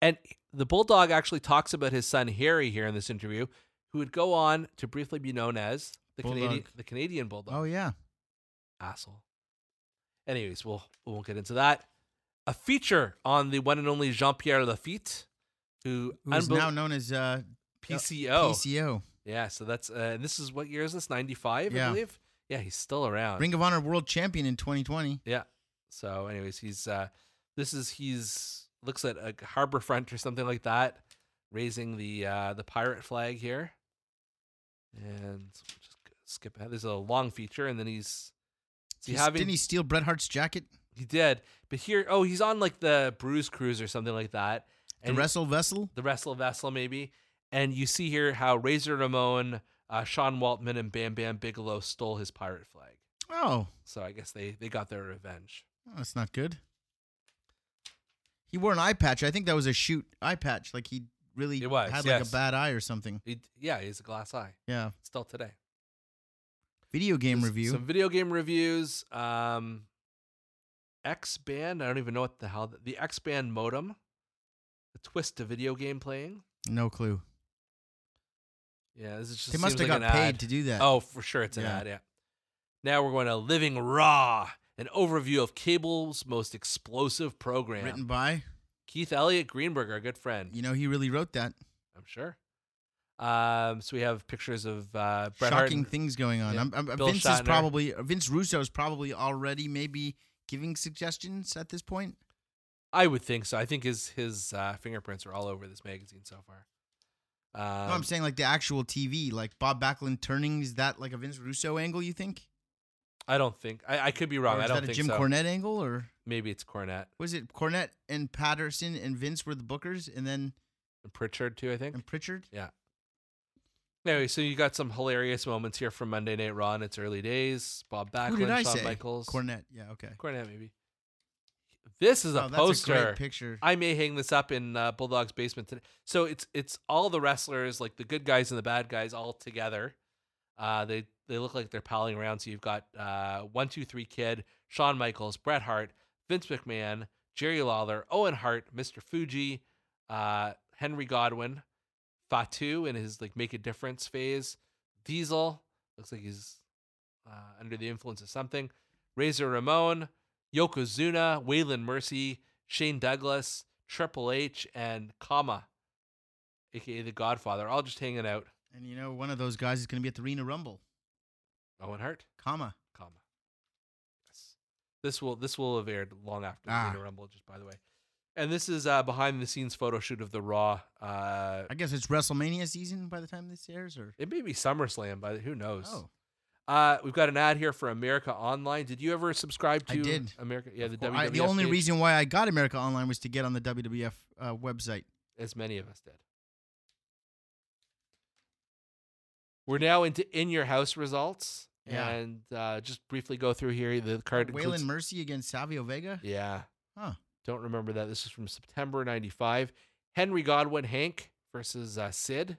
And the Bulldog actually talks about his son Harry here in this interview, who would go on to briefly be known as the Canadian Bulldog. the Canadian Bulldog. Oh, yeah. Asshole. Anyways, we'll we won't get into that. A feature on the one and only Jean Pierre Lafitte, who Who is unbel- now known as uh, PCO. PCO. Yeah, so that's uh, and this is what year is this? Ninety five, I Yeah. believe. Yeah, he's still around. Ring of Honor World Champion in 2020. Yeah. So, anyways, he's uh this is he's looks at a harbor front or something like that, raising the uh the pirate flag here. And so we'll just skip ahead. There's a long feature, and then he's is he He's- having Didn't he steal Bret Hart's jacket? he did, but here oh he's on like the Bruise Cruise or something like that. The And Wrestle Vessel? the Wrestle Vessel maybe, and you see here how Razor Ramon, uh, Sean Waltman, and Bam Bam Bigelow stole his pirate flag. Oh, So I guess they they got their revenge. oh, that's not good. He wore an eye patch. I think that was a shoot eye patch. Like he really It was, had like a bad eye or something. He, yeah, he's a glass eye. Yeah. Still today. Video game There's review. Some video game reviews. Um, X Band. I don't even know what the hell the, the X Band modem. The twist to video game playing. no clue. Yeah, this is just They must have like got paid ad. to do that. Oh, for sure, it's an Yeah. ad. Yeah. Now we're going to Living Raw, an overview of cable's most explosive program. Written by, Keith Elliott Greenberg, our good friend. you know, he really wrote that. I'm sure. Um, so we have pictures of uh, Bret Shocking and- things going on. Yeah. I'm, I'm, Vince is probably Vince Russo is probably already maybe giving suggestions at this point. I would think so. I think his his uh, fingerprints are all over this magazine so far. Um, no, I'm saying like the actual TV, like Bob Backlund turning. Is that like a Vince Russo angle? You think? I don't think I, I could be wrong. I is don't that a Jim so. Cornette angle, or Maybe it's Cornette was it Cornette and Patterson and Vince were the bookers, and then and Pritchard too. I think. and Pritchard? Yeah. Anyway, so you got some hilarious moments here from Monday Night Raw in its early days. Bob Backlund, Who did I Shawn say? Michaels, Cornette. Yeah. Okay. Cornette, maybe. This is a oh, that's poster. a great picture. I may hang this up in uh, Bulldog's basement today. So it's it's all the wrestlers, like the good guys and the bad guys, all together. Uh, they they look like they're palling around. So you've got uh, one, two, three kid, Shawn Michaels, Bret Hart, Vince McMahon, Jerry Lawler, Owen Hart, Mr. Fuji, uh, Henry Godwinn, Fatu in his like make a difference phase, Diesel looks like he's uh, under the influence of something, Razor Ramon, Yokozuna, Waylon Mercy, Shane Douglas, Triple H, and Kama, aka the Godfather, all just hanging out. and you know, one of those guys is going to be at the Arena Rumble. Owen Hart, Comma. Kama. Yes, this will this will have aired long after the Ah. Arena Rumble, just by the way. And this is a behind the scenes photo shoot of the Raw. Uh, I guess it's WrestleMania season by the time this airs, or it may be SummerSlam, but who knows? oh, Uh, we've got an ad here for America Online. Did you ever subscribe to I did. America? Yeah, the WWF. I- the only page? reason why I got America Online was to get on the WWF uh, website. as many of us did. We're now into in your house results, Yeah. and uh, just briefly go through here. The card Waylon includes, Mercy against Savio Vega. yeah, Huh. don't remember that. This is from September '95. Henry Godwinn, Hank versus uh, Sid.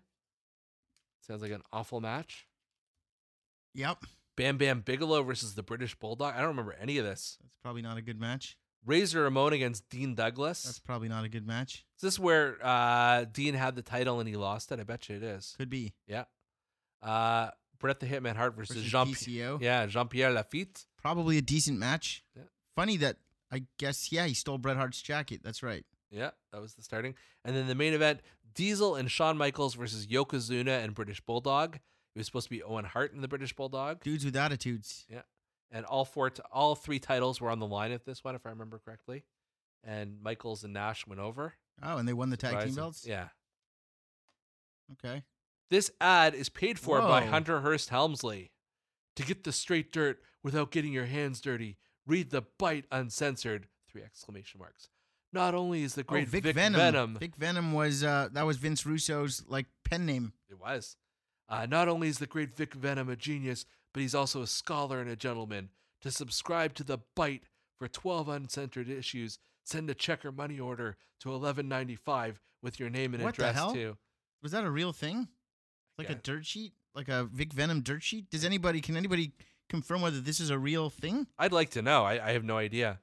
Sounds like an awful match. Yep. Bam Bam Bigelow versus the British Bulldog. I don't remember any of this. That's probably not a good match. Razor Ramon against Dean Douglas. That's probably not a good match. Is this where uh, Dean had the title and he lost it? I bet you it is. Could be. Yeah. Uh, Bret the Hitman Hart versus, Versus Jean. PCO. Yeah, Jean Pierre Lafitte. Probably a decent match. Yeah. Funny that I guess yeah he stole Bret Hart's jacket. That's right. Yeah, that was the starting. And then the main event: Diesel and Shawn Michaels versus Yokozuna and British Bulldog. It was supposed to be Owen Hart and the British Bulldog, Dudes with attitudes. Yeah, and all four, t- all three titles were on the line at this one, if I remember correctly. And Michaels and Nash went over. Oh, and they won the tag team belts. Yeah. Okay. This ad is paid for by Hunter Hearst Helmsley. To get the straight dirt without getting your hands dirty, read the bite uncensored. Three exclamation marks. Not only is the great oh, Vic, Vic Venom. Venom, Vic Venom was uh that was Vince Russo's like pen name. it was. Uh, not only is the great Vic Venom a genius, but he's also a scholar and a gentleman. To subscribe to the Bite for 12 uncensored issues, send a check or money order to 11.95 with your name and What the address hell? too. Was that a real thing? Like a dirt sheet? Like a Vic Venom dirt sheet? Does anybody can anybody confirm whether this is a real thing? I'd like to know. I, I have no idea.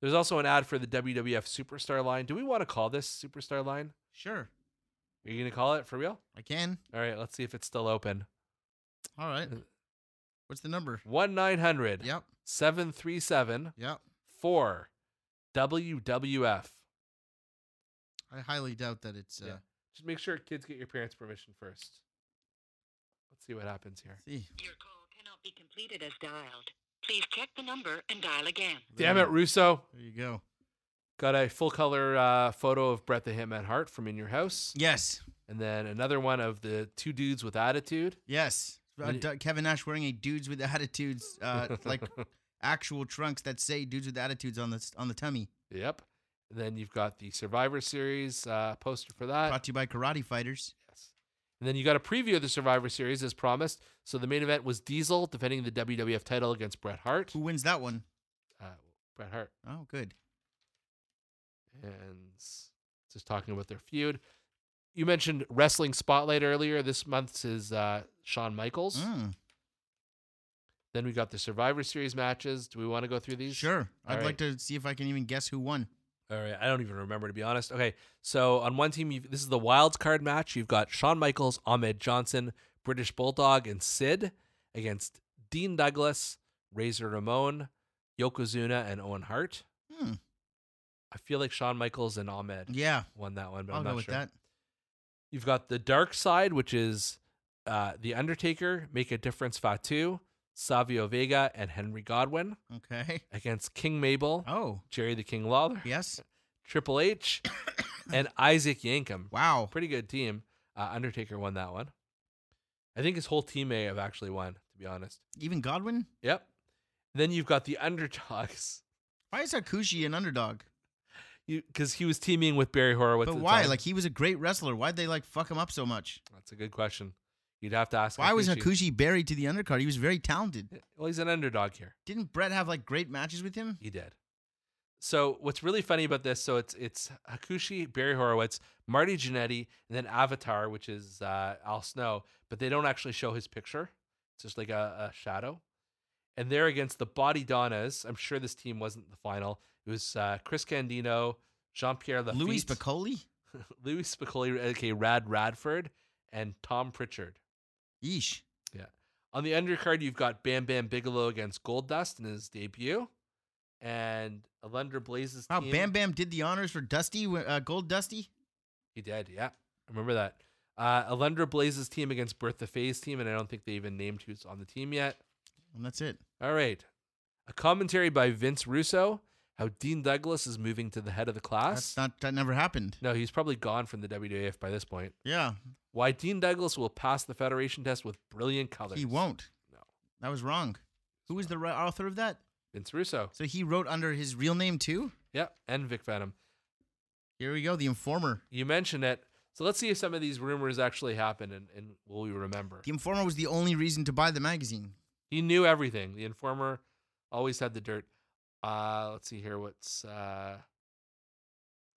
There's also an ad for the WWF Superstar line. Do we want to call this Superstar line? Sure. Are you going to call it for real? I can. All right, let's see if it's still open. All right. Uh, What's the number? 1 900 Yep. 737 Yep. 4 WWF. I highly doubt that it's uh Yeah. Just make sure kids get your parents' permission first. Let's see what happens here. see. Your call cannot be completed as dialed. Please check the number and dial again. Damn it, Russo. There you go. Got a full color uh, photo of Bret the Hitman Hart from In Your House. Yes. And then another one of the two dudes with attitude. Yes. Uh? Du- Kevin Nash wearing a dudes with attitudes uh like actual trunks that say dudes with attitudes on the on the tummy. Yep. And then you've got the Survivor Series uh, poster for that. Brought to you by Karate Fighters. Yes. And then you got a preview of the Survivor Series as promised. So the main event was Diesel defending the WWF title against Bret Hart. Who wins that one? Uh, Bret Hart. Oh, good. And just talking about their feud. You mentioned Wrestling Spotlight earlier. This month's is uh, Shawn Michaels. Mm, Then we got the Survivor Series matches. Do we want to go through these? sure. All I'd right. like to see if I can even guess who won. All right, I don't even remember to be honest. Okay, so on one team, you've, this is the wild card match. You've got Shawn Michaels, Ahmed Johnson, British Bulldog, and Sid against Dean Douglas, Razor Ramon, Yokozuna, and Owen Hart. I feel like Shawn Michaels and Ahmed Yeah. won that one, but I'll I'm go not with sure. that. You've got the dark side, which is uh, the Undertaker, Make a Difference Fatu, Savio Vega, and Henry Godwinn Okay. against King Mabel, Oh, Jerry the King Lawler, yes. Triple H, and Isaac Yankem. Wow. Pretty good team. Uh, Undertaker won that one. I think his whole team may have actually won, to be honest. Even Godwinn? Yep. Then you've got the underdogs. Why is Hakushi an underdog? You because he was teaming with Barry Horowitz. but why? time. Like he was a great wrestler. Why'd they like fuck him up so much? that's a good question. You'd have to ask. Why was Hakushi buried to the undercard? He was very talented. Well, he's an underdog here. Didn't Bret have like great matches with him? He did. So what's really funny about this? So it's it's Hakushi, Barry Horowitz, Marty Jannetty, and then Avatar, which is uh, Al Snow, but they don't actually show his picture. It's just like a, a shadow. And they're against the Body Donnas. I'm sure this team wasn't the final. It was uh, Chris Candido, Jean Pierre Lafitte, Louie Spicolli? Louie Spicolli, aka Rad Radford, and Tom Pritchard. Yeesh. Yeah. On the undercard, you've got Bam Bam Bigelow against Goldust in his debut, and Alundra Blazes. Wow, team. Bam Bam did the honors for Dusty, uh, Gold Dusty. He did, yeah. I remember that. Uh, Alundra Blazes team against Bertha Faye's team, and I don't think they even named who's on the team yet. And that's it. All right. A commentary by Vince Russo, how Dean Douglas is moving to the head of the class. That's not that never happened. no, he's probably gone from the WWF by this point. Yeah, Why Dean Douglas will pass the Federation test with brilliant colors. he won't. No. That was wrong. Who was the author of that? Vince Russo. So he wrote under his real name too. Yeah, and Vic Venom. Here we go, the Informer. You mentioned it. So let's see if some of these rumors actually happen and, and will we remember. The Informer was the only reason to buy the magazine. He knew everything. The informer always had the dirt. Uh, let's see here. What's uh,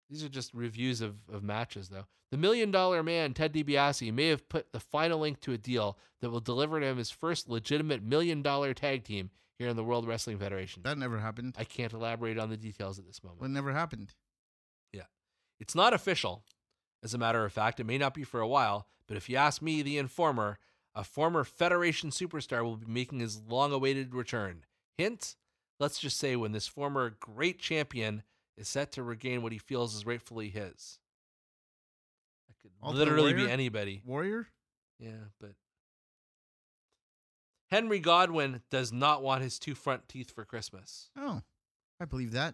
these are just reviews of, of matches, though. The Million Dollar Man, Ted DiBiase, may have put the final link to a deal that will deliver him his first legitimate million dollar tag team here in the World Wrestling Federation. That never happened. I can't elaborate on the details at this moment. Well, it never happened. Yeah. It's not official. As a matter of fact, it may not be for a while, but if you ask me, the informer, a former Federation superstar will be making his long awaited return. Hint? Let's just say when this former great champion is set to regain what he feels is rightfully his. That could Ultimate literally be anybody. Warrior? Yeah, but. Henry Godwinn does not want his two front teeth for Christmas. Oh, I believe that.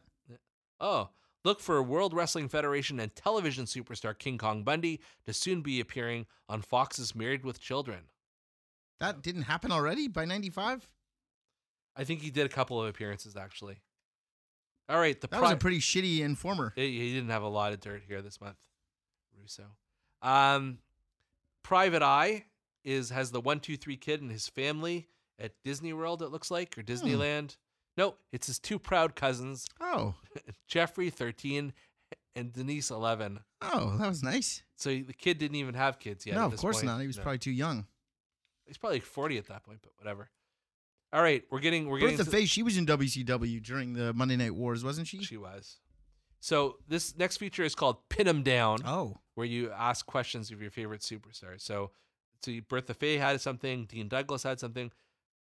Oh, look for World Wrestling Federation and television superstar King Kong Bundy to soon be appearing on Fox's Married with Children. That oh. didn't happen already by 95? I think he did a couple of appearances actually. All right, the That was a pretty shitty Informer. he he didn't have a lot of dirt here this month. Russo. Um, Private Eye is has the one two three kid and his family at Disney World. It looks like or Disneyland. No, it's his two proud cousins, Oh, Jeffrey thirteen and Denise eleven. oh, that was nice. So the kid didn't even have kids yet. no, of course point. not. He was No. probably too young. he's probably forty at that point, but whatever. All right, we're getting we're getting Bertha to- Faye, she was in WCW during the Monday Night Wars, wasn't she? She was. So this next feature is called Pin 'em Down, Oh, where you ask questions of your favorite superstars. So, so Bertha Faye had something, Dean Douglas had something.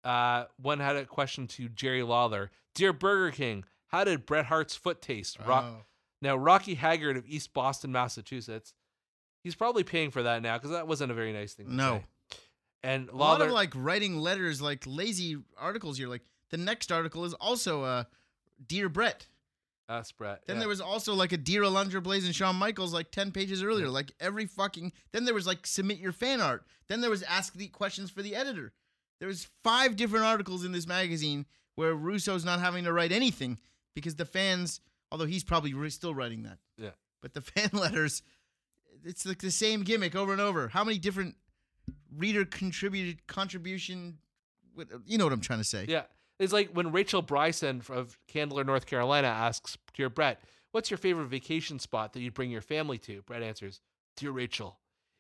Uh, one had a question to Jerry Lawler. Dear Burger King, how did Bret Hart's foot taste? Rock- Oh. Now, Rocky Haggard of East Boston, Massachusetts, he's probably paying for that now because that wasn't a very nice thing No. say. And a lot of like writing letters, like lazy articles You're Like the next article is also uh, Dear Bret. that's Bret. Then yeah. there was also like a Dear Alundra Blaze and Shawn Michaels like 10 pages earlier. Like every fucking. Then there was like submit your fan art. Then there was ask the questions for the editor. There was five different articles in this magazine where Russo's not having to write anything because the fans, although he's probably re- still writing that. Yeah. But the fan letters, it's like the same gimmick over and over. How many different reader contributed contribution? You know what I'm trying to say. Yeah. It's like when Rachel Bryson of Candler, North Carolina asks, Dear Bret, what's your favorite vacation spot that you'd bring your family to? Bret answers, Dear Rachel,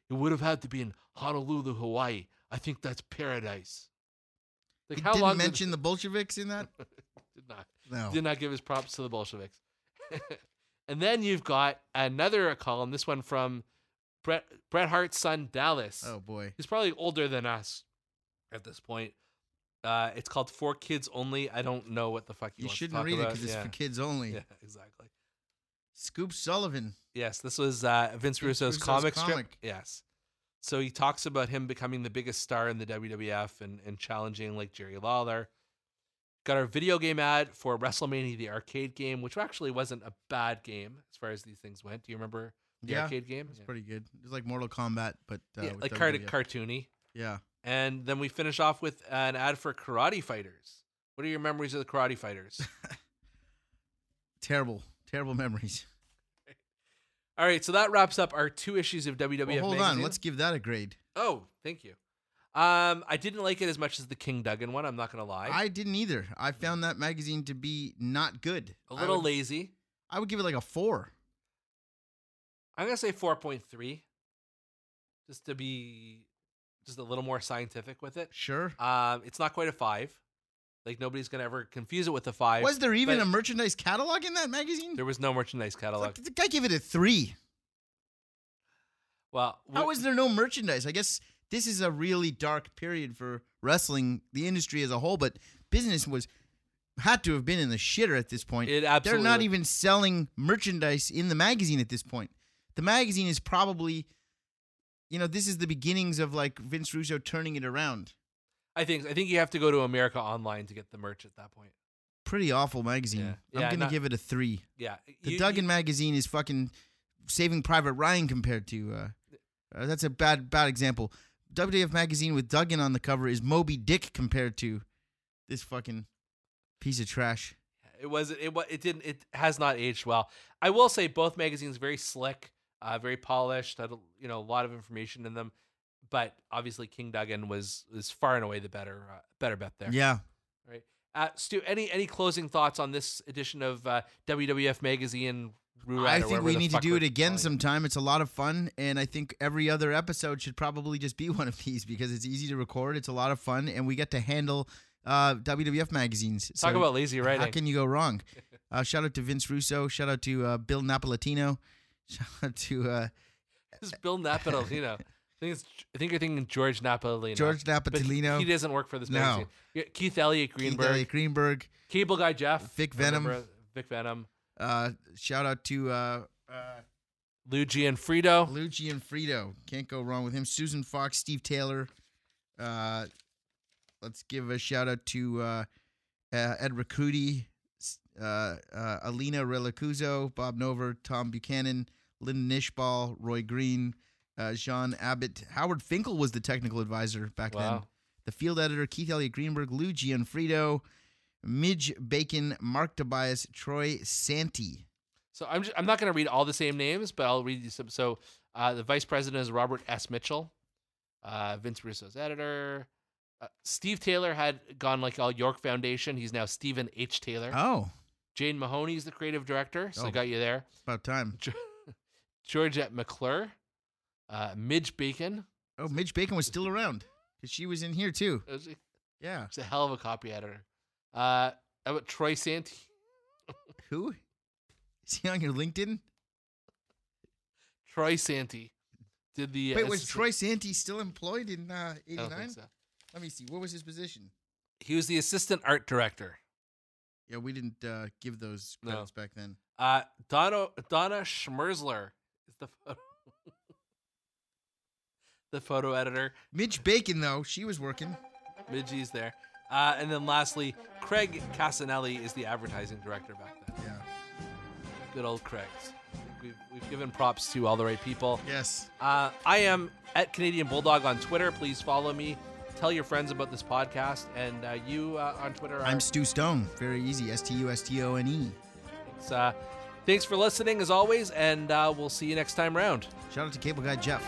it would have had to be in Honolulu, Hawaii. I think that's paradise. Like He how didn't long did- mention the Bolsheviks in that. did not No. did not give his props to the Bolsheviks. and then you've got another column, this one from Bret Bret Hart's son Dallas. Oh boy. He's probably older than us at this point. Uh, it's called For Kids Only. I don't know what the fuck You wants shouldn't read it about. because it's for kids only. Yeah, exactly. Scoop Sullivan. Yes, this was uh, Vince Russo's Russo's comic strip. comic. Yes, So he talks about him becoming the biggest star in the WWF and, and challenging like Jerry Lawler. Got our video game ad for WrestleMania, the arcade game, which actually wasn't a bad game as far as these things went. Do you remember the Yeah, arcade game? It's pretty good. It's like Mortal Kombat, but uh, yeah, like cart- WWF. cartoony. Yeah. And then we finish off with an ad for Karate Fighters. What are your memories of the Karate Fighters? Terrible, terrible memories. All right, so that wraps up our two issues of WWF. Well, hold on, let's give that a grade. Oh, thank you. Um, I didn't like it as much as the King Duggan one. I'm not gonna lie. I didn't either. I found that magazine to be not good. A little would, lazy. I would give it like a four. I'm gonna say 4.3, just to be just a little more scientific with it. Sure. Um, it's not quite a five. Like nobody's gonna ever confuse it with a five. Was there even a merchandise catalog in that magazine? There was no merchandise catalog. Fuck, the guy gave it a three. Well, How we- is there no merchandise? I guess this is a really dark period for wrestling, the industry as a whole, but business was had to have been in the shitter at this point. it absolutely. They're not even selling merchandise in the magazine at this point. The magazine is probably, you know, this is the beginnings of like Vince Russo turning it around. I think I think you have to go to America Online to get the merch at that point. Pretty awful magazine. Yeah. I'm Yeah, gonna not- give it a three. Yeah, The you- Duggan you- magazine is fucking Saving Private Ryan compared to. Uh, uh, that's a bad bad example. WWF magazine with Duggan on the cover is Moby Dick compared to this fucking piece of trash. It was it it didn't it has not aged well. I will say both magazines very slick, uh, very polished. Had a- you know a lot of information in them, but obviously King Duggan was was far and away the better uh, better bet there. Yeah. Right. Uh, Stu, any any closing thoughts on this edition of uh, WWF magazine? Roulette I think we need to do it again calling sometime. It's a lot of fun, and I think every other episode should probably just be one of these because it's easy to record. It's a lot of fun, and we get to handle uh, WWF magazines. Talk So about lazy writing. How can you go wrong? Uh, shout out to Vince Russo. Shout out to uh, Bill Napolitano. Shout out to uh, This is Bill Napolitano. I think it's, I think you're thinking George Napolitano. George he, Napolitano. he doesn't work for this No. magazine. Keith Elliott Keith Greenberg, Elliott Greenberg. Cable Guy Jeff, Vic Venom. Vic Venom, Uh, shout out to uh, uh, Luigi and Frito. Luigi and Frito. Can't go wrong with him. Susan Fox, Steve Taylor. Uh, let's give a shout out to uh, uh, Ed Rakuti, uh, uh, Alina Relicuzo, Bob Nover, Tom Buchanan, Lynn Nishball, Roy Green, uh, Jean Abbott. Howard Finkel was the technical advisor back then. The field editor, Keith Elliott Greenberg, Lou Gianfrido, Midge Bacon, Mark Tobias, Troy Santee. So I'm just, I'm not going to read all the same names, but I'll read you some. So uh, the vice president is Robert S. Mitchell, uh, Vince Russo's editor. Uh, Steve Taylor had gone like all York Foundation. He's now Stephen H. Taylor. Oh, Jane Mahoney's the creative director, so I Oh. got you there. about time. Georgette McClure, uh, Midge Bacon. Oh, Midge Bacon was still around because she was in here too. Was, Yeah. it's a hell of a copy editor. Uh, how about Troy Santee? Who? Is he on your LinkedIn? Troy Santee did the. Wait, uh, was Troy Santee still employed in uh, I don't think 89? so. Let me see. What was his position? He was the assistant art director. Yeah, we didn't uh, give those No. credits back then. Uh, Donna Donna Schmerzler is the photo, the photo editor. Midge Bacon, though, she was working. Midgie's there. Uh, and then lastly, Craig Casanelli is the advertising director back then. Yeah. Good old Craig's. We've, we've given props to all the right people. Yes. Uh, I am at Canadian Bulldog on Twitter. Please follow me. Tell your friends about this podcast. And uh, you uh, on Twitter are. I'm Stu Stone. Very easy. S T U S T O N E. Thanks, uh, thanks for listening as always. And uh, we'll see you next time round. Shout out to Cable Guy Jeff.